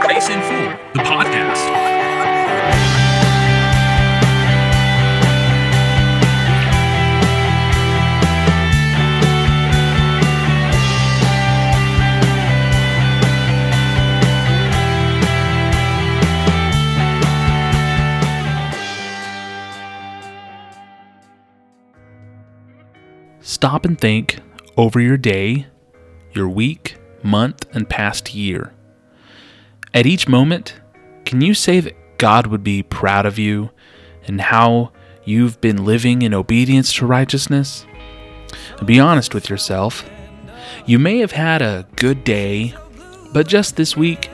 Grace in Full, the podcast. Stop and think over your day, your week, month, and past year. At each moment, can you say that God would be proud of you and how you've been living in obedience to righteousness? Be honest with yourself. You may have had a good day, but just this week,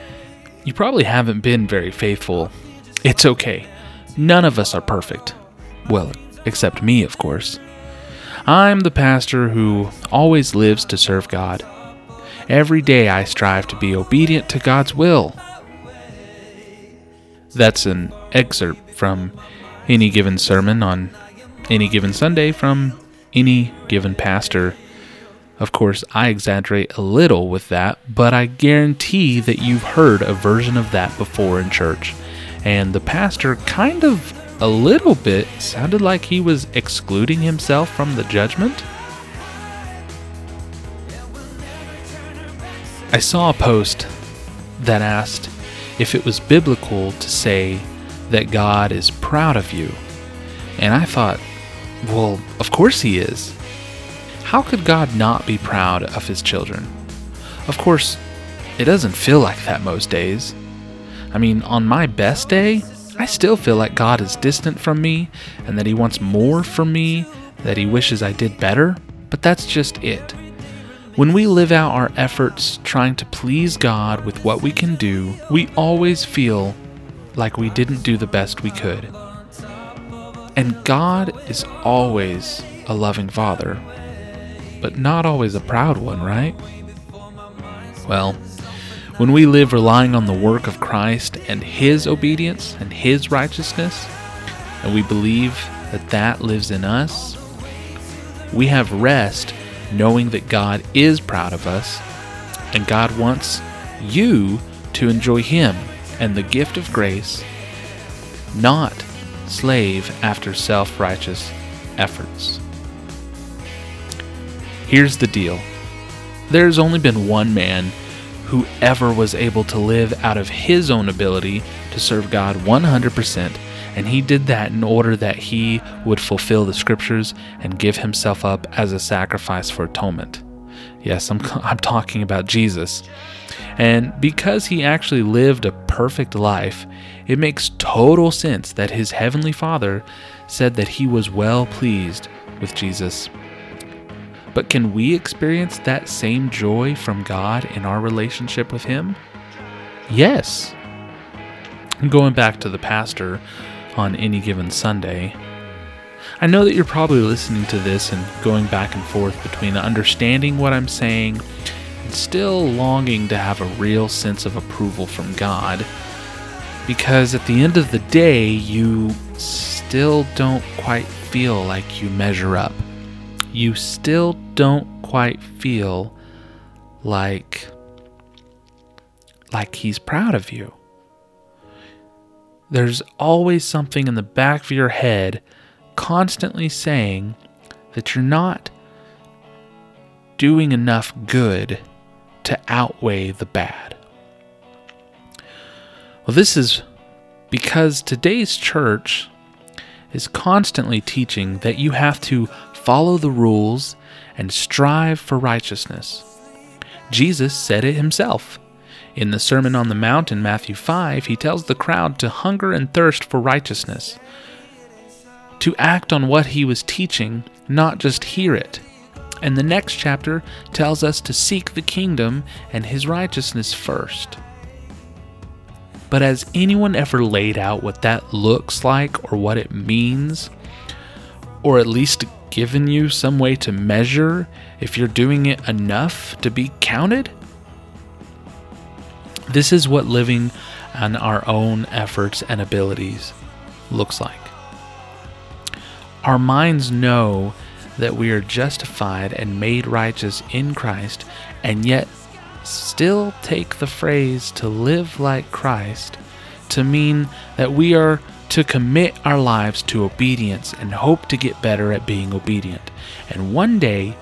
you probably haven't been very faithful. It's okay. None of us are perfect. Well, except me, of course. I'm the pastor who always lives to serve God. Every day I strive to be obedient to God's will. That's an excerpt from any given sermon on any given Sunday from any given pastor. Of course, I exaggerate a little with that, but I guarantee that you've heard a version of that before in church. And the pastor kind of a little bit sounded like he was excluding himself from the judgment. I saw a post that asked if it was biblical to say that God is proud of you. And I thought, well, of course he is. How could God not be proud of his children? Of course, it doesn't feel like that most days. I mean, on my best day, I still feel like God is distant from me and that He wants more from me, that He wishes I did better, but that's just it. When we live out our efforts trying to please God with what we can do, we always feel like we didn't do the best we could. And God is always a loving Father, but not always a proud one, right? Well, when we live relying on the work of Christ and His obedience and His righteousness, and we believe that that lives in us, we have rest knowing that God is proud of us and God wants you to enjoy Him and the gift of grace, not slave after self righteous efforts. Here's the deal there's only been one man who ever was able to live out of his own ability to serve God 100%, and he did that in order that he would fulfill the scriptures and give himself up as a sacrifice for atonement. Yes, I'm, I'm talking about Jesus. And because he actually lived a perfect life, it makes total sense that his heavenly Father said that he was well pleased with Jesus but can we experience that same joy from God in our relationship with Him? Yes. Going back to the pastor on any given Sunday, I know that you're probably listening to this and going back and forth between understanding what I'm saying and still longing to have a real sense of approval from God. Because at the end of the day, you still don't quite feel like you measure up you still don't quite feel like like he's proud of you. There's always something in the back of your head constantly saying that you're not doing enough good to outweigh the bad. Well, this is because today's church is constantly teaching that you have to follow the rules, and strive for righteousness. Jesus said it himself. In the Sermon on the Mount in Matthew 5, he tells the crowd to hunger and thirst for righteousness, to act on what he was teaching, not just hear it. And the next chapter tells us to seek the kingdom and his righteousness first. But has anyone ever laid out what that looks like or what it means? Or at least given you some way to measure if you're doing it enough to be counted? This is what living on our own efforts and abilities looks like. Our minds know that we are justified and made righteous in Christ, and yet still take the phrase to live like Christ to mean that we are to commit our lives to obedience and hope to get better at being obedient. And one day,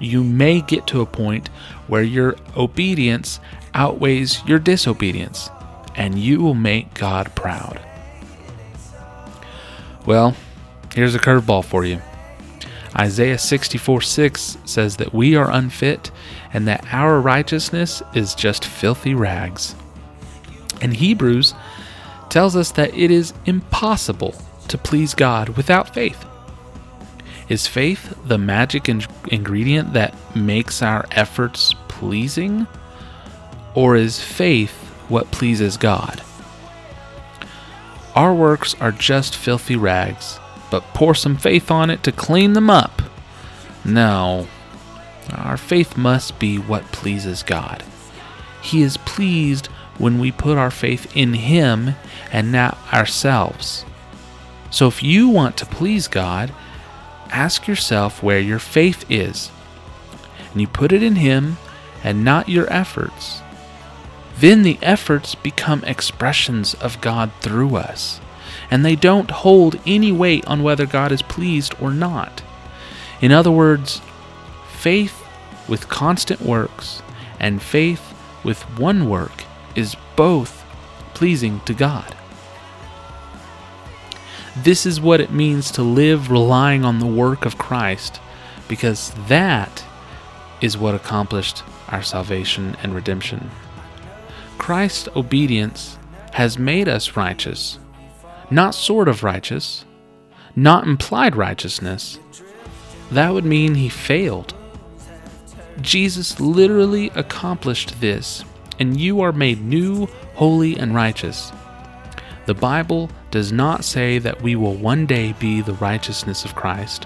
you may get to a point where your obedience outweighs your disobedience, and you will make God proud. Well, here's a curveball for you. Isaiah 64 6 says that we are unfit and that our righteousness is just filthy rags. And Hebrews tells us that it is impossible to please God without faith. Is faith the magic in- ingredient that makes our efforts pleasing? Or is faith what pleases God? Our works are just filthy rags, but pour some faith on it to clean them up. No, our faith must be what pleases God. He is pleased when we put our faith in Him and not ourselves. So if you want to please God, ask yourself where your faith is. And you put it in Him and not your efforts. Then the efforts become expressions of God through us, and they don't hold any weight on whether God is pleased or not. In other words, faith with constant works and faith with one work is both pleasing to God. This is what it means to live relying on the work of Christ, because that is what accomplished our salvation and redemption. Christ's obedience has made us righteous, not sort of righteous, not implied righteousness. That would mean he failed. Jesus literally accomplished this, and you are made new, holy, and righteous. The Bible does not say that we will one day be the righteousness of Christ,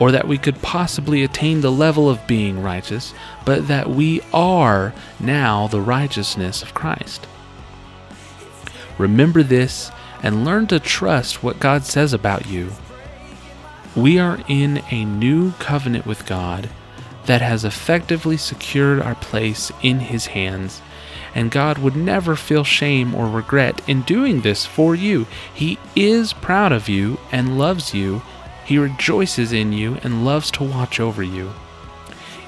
or that we could possibly attain the level of being righteous, but that we are now the righteousness of Christ. Remember this and learn to trust what God says about you. We are in a new covenant with God that has effectively secured our place in His hands, and God would never feel shame or regret in doing this for you. He is proud of you and loves you he rejoices in you and loves to watch over you.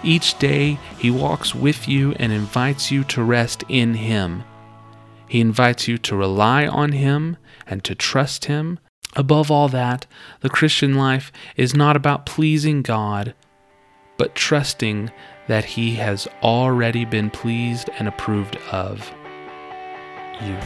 Each day, He walks with you and invites you to rest in Him. He invites you to rely on Him and to trust Him. Above all that, the Christian life is not about pleasing God, but trusting that He has already been pleased and approved of you.